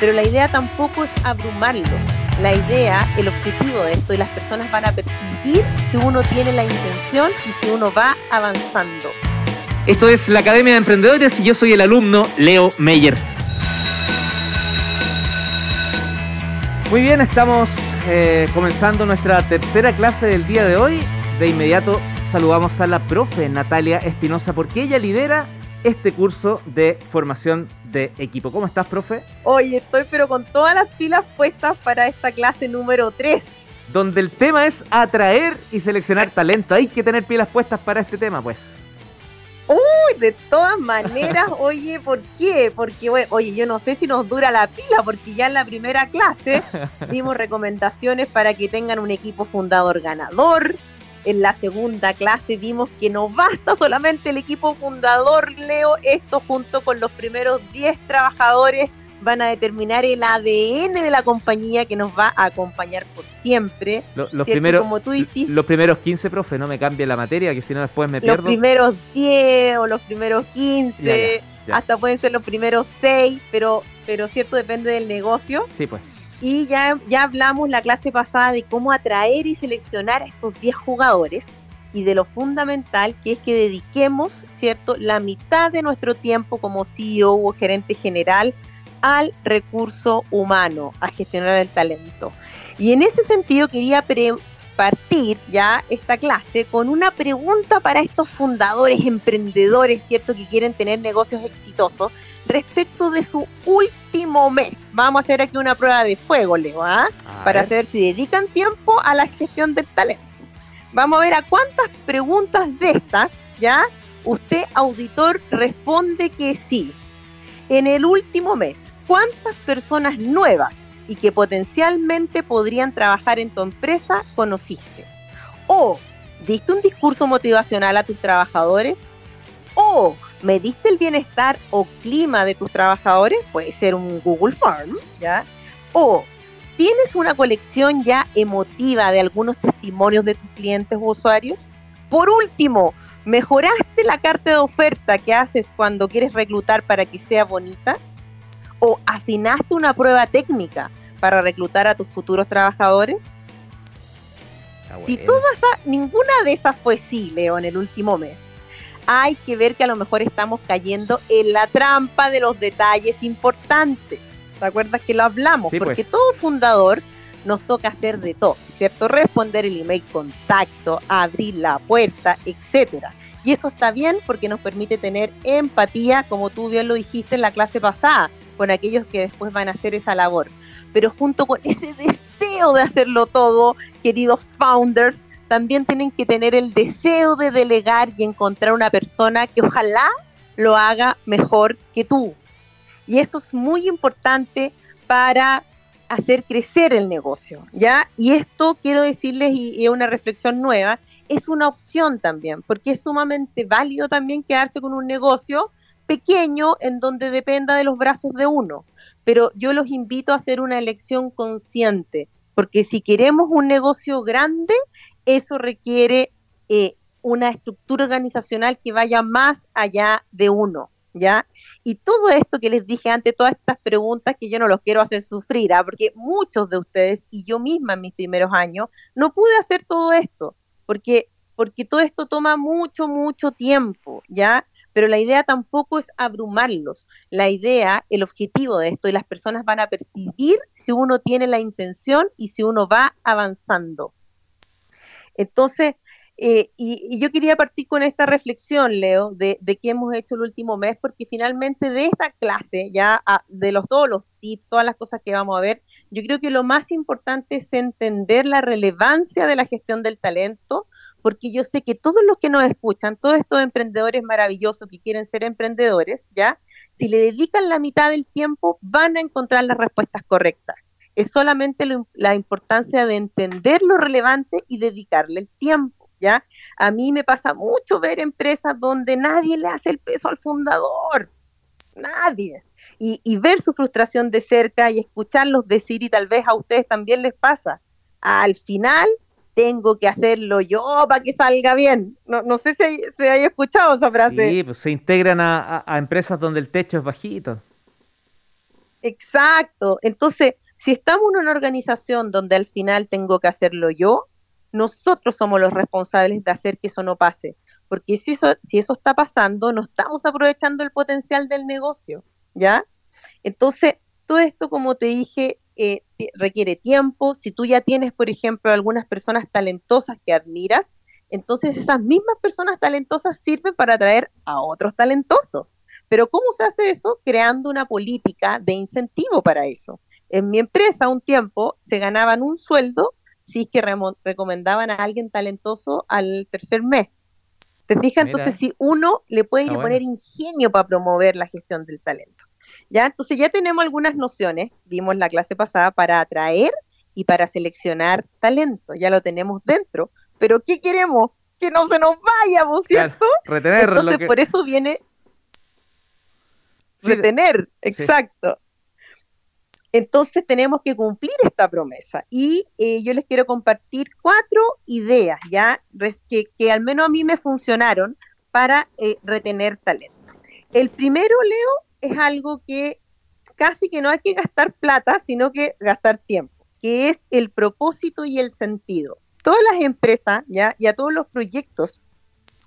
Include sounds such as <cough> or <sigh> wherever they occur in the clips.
pero la idea tampoco es abrumarlos. La idea, el objetivo de esto, y las personas van a percibir si uno tiene la intención y si uno va avanzando. Esto es la Academia de Emprendedores y yo soy el alumno Leo Meyer. Muy bien, estamos eh, comenzando nuestra tercera clase del día de hoy. De inmediato saludamos a la profe Natalia Espinosa porque ella lidera este curso de formación equipo. ¿Cómo estás, profe? Hoy estoy pero con todas las pilas puestas para esta clase número 3. Donde el tema es atraer y seleccionar talento. Hay que tener pilas puestas para este tema, pues. Uy, de todas maneras, <laughs> oye, ¿por qué? Porque, oye, yo no sé si nos dura la pila, porque ya en la primera clase <laughs> dimos recomendaciones para que tengan un equipo fundador ganador, en la segunda clase vimos que no basta solamente el equipo fundador, Leo, esto junto con los primeros 10 trabajadores van a determinar el ADN de la compañía que nos va a acompañar por siempre. los, primeros, Como tú los primeros 15, profe, no me cambie la materia, que si no después me pierdo. Los primeros 10 o los primeros 15, hasta pueden ser los primeros 6, pero, pero cierto, depende del negocio. Sí, pues. Y ya, ya hablamos la clase pasada de cómo atraer y seleccionar a estos 10 jugadores y de lo fundamental que es que dediquemos, ¿cierto?, la mitad de nuestro tiempo como CEO o gerente general al recurso humano, a gestionar el talento. Y en ese sentido quería partir ya esta clase con una pregunta para estos fundadores, emprendedores, ¿cierto?, que quieren tener negocios exitosos respecto de su último mes. Vamos a hacer aquí una prueba de fuego, Leo, ¿ah? para saber si dedican tiempo a la gestión del talento. Vamos a ver a cuántas preguntas de estas, ¿ya? Usted, auditor, responde que sí. En el último mes, ¿cuántas personas nuevas y que potencialmente podrían trabajar en tu empresa conociste? O, ¿diste un discurso motivacional a tus trabajadores? O, ¿Mediste el bienestar o clima de tus trabajadores? Puede ser un Google Form, ¿ya? O ¿tienes una colección ya emotiva de algunos testimonios de tus clientes o usuarios? Por último, ¿mejoraste la carta de oferta que haces cuando quieres reclutar para que sea bonita? ¿O afinaste una prueba técnica para reclutar a tus futuros trabajadores? Si todas, ninguna de esas fue sí, Leo, en el último mes, hay que ver que a lo mejor estamos cayendo en la trampa de los detalles importantes. ¿Te acuerdas que lo hablamos? Porque pues. todo fundador nos toca hacer de todo, ¿cierto? Responder el email contacto, abrir la puerta, etcétera. Y eso está bien porque nos permite tener empatía, como tú bien lo dijiste en la clase pasada, con aquellos que después van a hacer esa labor. Pero junto con ese deseo de hacerlo todo, queridos founders, también tienen que tener el deseo de delegar y encontrar una persona que ojalá lo haga mejor que tú. Y eso es muy importante para hacer crecer el negocio, ¿ya? Y esto quiero decirles, y es una reflexión nueva, es una opción también, porque es sumamente válido también quedarse con un negocio pequeño en donde dependa de los brazos de uno. Pero yo los invito a hacer una elección consciente, porque si queremos un negocio grande, eso requiere eh, una estructura organizacional que vaya más allá de uno, ¿ya? Y todo esto que les dije antes, todas estas preguntas que yo no los quiero hacer sufrir, ¿ah? porque muchos de ustedes y yo misma en mis primeros años no pude hacer todo esto, porque, porque todo esto toma mucho, mucho tiempo, ¿ya? Pero la idea tampoco es abrumarlos. La idea, el objetivo de esto, y las personas van a percibir si uno tiene la intención y si uno va avanzando. Entonces, eh, y, yo quería partir con esta reflexión, Leo, de, qué hemos hecho el último mes, porque finalmente de esta clase, ya de los, todos los tips, todas las cosas que vamos a ver, yo creo que lo más importante es entender la relevancia de la gestión del talento, porque yo sé que todos los que nos escuchan, todos estos emprendedores maravillosos que quieren ser emprendedores, ya, si le dedican la mitad del tiempo, van a encontrar las respuestas correctas es solamente la importancia de entender lo relevante y dedicarle el tiempo, ¿ya? A mí me pasa mucho ver empresas donde nadie le hace el peso al fundador, nadie. Y, y ver su frustración de cerca y escucharlos decir, y tal vez a ustedes también les pasa, al final tengo que hacerlo yo para que salga bien. No, no sé si se haya escuchado esa frase. Sí, pues se integran a, a empresas donde el techo es bajito. Exacto. Entonces, si estamos en una organización donde al final tengo que hacerlo yo, nosotros somos los responsables de hacer que eso no pase. Porque si eso, si eso está pasando, no estamos aprovechando el potencial del negocio, ¿ya? Entonces, todo esto, como te dije, eh, requiere tiempo. Si tú ya tienes, por ejemplo, algunas personas talentosas que admiras, entonces esas mismas personas talentosas sirven para atraer a otros talentosos. Pero ¿cómo se hace eso? Creando una política de incentivo para eso. En mi empresa, un tiempo, se ganaban un sueldo si es que recomendaban a alguien talentoso al tercer mes. ¿Te fijas? Entonces, si uno le puede poner ingenio para promover la gestión del talento. ¿Ya? Entonces ya tenemos algunas nociones, vimos la clase pasada, para atraer y para seleccionar talento, ya lo tenemos dentro, pero ¿qué queremos? Que no se nos vayamos, ¿cierto? retener. Entonces por eso viene retener, exacto. Entonces tenemos que cumplir esta promesa y eh, yo les quiero compartir cuatro ideas ya que, al menos a mí me funcionaron para eh, retener talento. El primero, Leo, es algo que casi que no hay que gastar plata, sino que gastar tiempo, que es el propósito y el sentido. Todas las empresas ¿ya? y a todos los proyectos,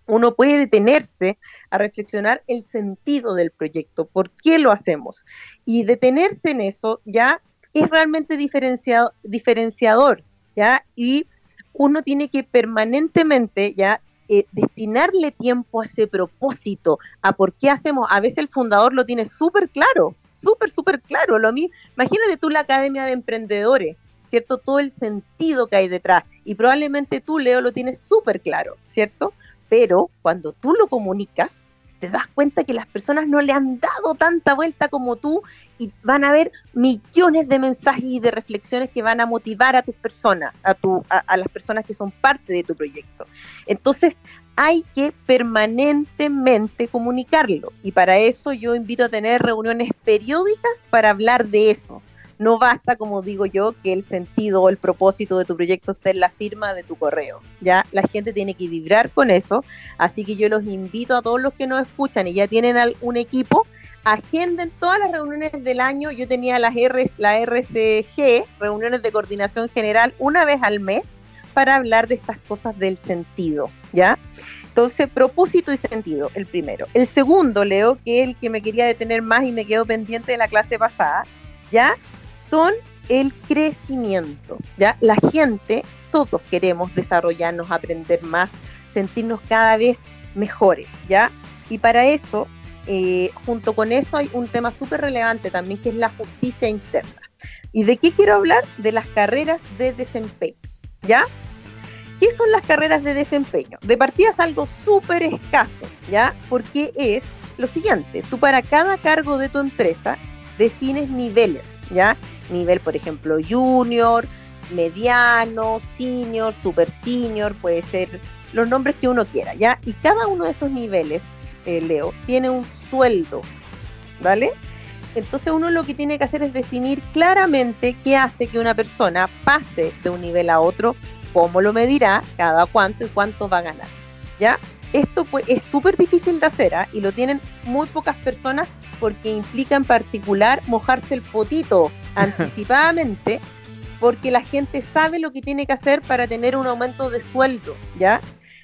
uno puede detenerse a reflexionar el sentido del proyecto, por qué lo hacemos. Y detenerse en eso ya es realmente diferenciado, diferenciador, ¿ya? Y uno tiene que permanentemente ya eh, destinarle tiempo a ese propósito, a por qué hacemos. A veces el fundador lo tiene súper claro, súper, súper claro. Lo mismo, imagínate tú la Academia de Emprendedores, ¿cierto? Todo el sentido que hay detrás. Y probablemente tú, Leo, lo tienes súper claro, ¿cierto? Pero cuando tú lo comunicas, te das cuenta que las personas no le han dado tanta vuelta como tú y van a haber millones de mensajes y de reflexiones que van a motivar a tus personas, a, tu, a, las personas que son parte de tu proyecto. Entonces, hay que permanentemente comunicarlo y para eso yo invito a tener reuniones periódicas para hablar de eso no basta, como digo yo, que el sentido o el propósito de tu proyecto esté en la firma de tu correo. Ya la gente tiene que vibrar con eso, así que yo los invito a todos los que nos escuchan y ya tienen un equipo, agenden todas las reuniones del año. Yo tenía las R, la RCG, reuniones de coordinación general, una vez al mes para hablar de estas cosas del sentido, ¿ya? Entonces, propósito y sentido, el primero. El segundo, Leo, que es el que me quería detener más y me quedó pendiente de la clase pasada, ¿ya? Son el crecimiento. ¿ya? La gente, todos queremos desarrollarnos, aprender más, sentirnos cada vez mejores. ¿ya? Y para eso, eh, junto con eso, hay un tema súper relevante también, que es la justicia interna. ¿Y de qué quiero hablar? De las carreras de desempeño. ¿Ya? ¿Qué son las carreras de desempeño? De partida es algo súper escaso, ¿ya? Porque es lo siguiente, tú para cada cargo de tu empresa defines niveles, ¿ya? Nivel, por ejemplo, junior, mediano, senior, super senior, puede ser los nombres que uno quiera, ¿ya? Y cada uno de esos niveles, eh, Leo, tiene un sueldo, ¿vale? Entonces uno lo que tiene que hacer es definir claramente qué hace que una persona pase de un nivel a otro, cómo lo medirá, cada cuánto y cuánto va a ganar, ¿ya? Esto pues, es súper difícil de hacer ¿ah? y lo tienen muy pocas personas porque implica en particular mojarse el potito <laughs> anticipadamente porque la gente sabe lo que tiene que hacer para tener un aumento de sueldo, ¿ya?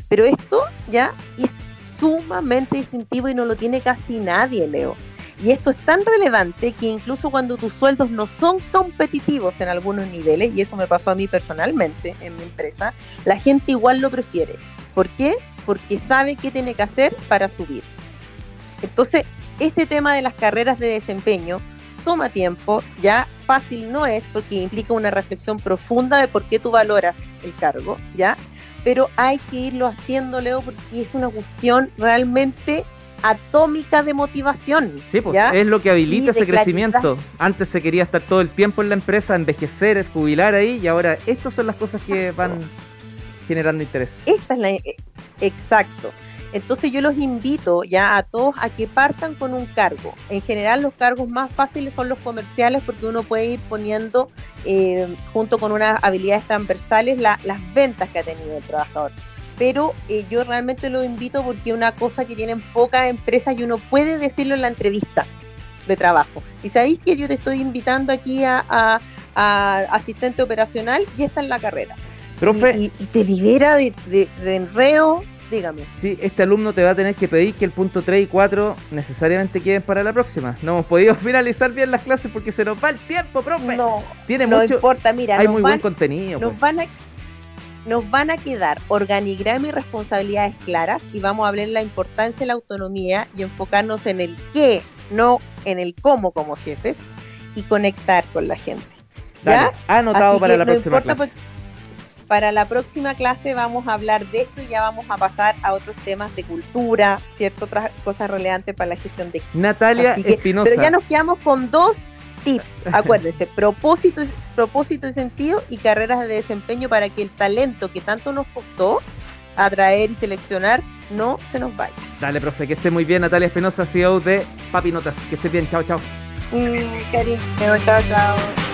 Pero esto ya es sumamente distintivo y no lo tiene casi nadie, Leo. Y esto es tan relevante que incluso cuando tus sueldos no son competitivos en algunos niveles, y eso me pasó a mí personalmente en mi empresa, la gente igual lo prefiere. ¿Por qué? Porque sabe qué tiene que hacer para subir. Entonces, este tema de las carreras de desempeño toma tiempo, ya fácil no es porque implica una reflexión profunda de por qué tú valoras el cargo, ¿ya? Pero hay que irlo haciendo, Leo, porque es una cuestión realmente atómica de motivación. Sí, pues es lo que habilita ese crecimiento. Antes se quería estar todo el tiempo en la empresa, envejecer, jubilar ahí, y ahora estas son las cosas que <laughs> van generando interés. Esta es la... Eh, exacto. Entonces yo los invito ya a todos a que partan con un cargo. En general los cargos más fáciles son los comerciales porque uno puede ir poniendo eh, junto con unas habilidades transversales las ventas que ha tenido el trabajador. Pero eh, yo realmente lo invito porque una cosa que tienen pocas empresas y uno puede decirlo en la entrevista. de trabajo. Y sabéis que yo te estoy invitando aquí a, asistente operacional y esta es la carrera. Profe. Y, te libera de, de, enreo, dígame. Sí, este alumno te va a tener que pedir que el punto 3 y 4 necesariamente queden para la próxima. No hemos podido <laughs> finalizar bien las clases porque se nos va el tiempo, profe. No, Tiene no importa, mira. Hay muy buen contenido. Nos pues. van a nos van a quedar organigrama y responsabilidades claras y vamos a hablar de la importancia de la autonomía y enfocarnos en el qué, no en el cómo como jefes y conectar con la gente. ¿Ya? Anotado para la próxima clase. Pues, para la próxima clase vamos a hablar de esto y ya vamos a pasar a otros temas de cultura, ciertas otras cosas relevantes para la gestión de Natalia Espinosa. Pero ya nos quedamos con dos tips. <laughs> Acuérdense, propósito, propósito y sentido y carreras de desempeño para que el talento que tanto nos costó atraer y seleccionar no se nos vaya. Dale, profe, que esté muy bien. Natalia Espinosa, CEO de Papi Notas. Que esté bien. Chao, chao. Mm, cariño, chao, chao.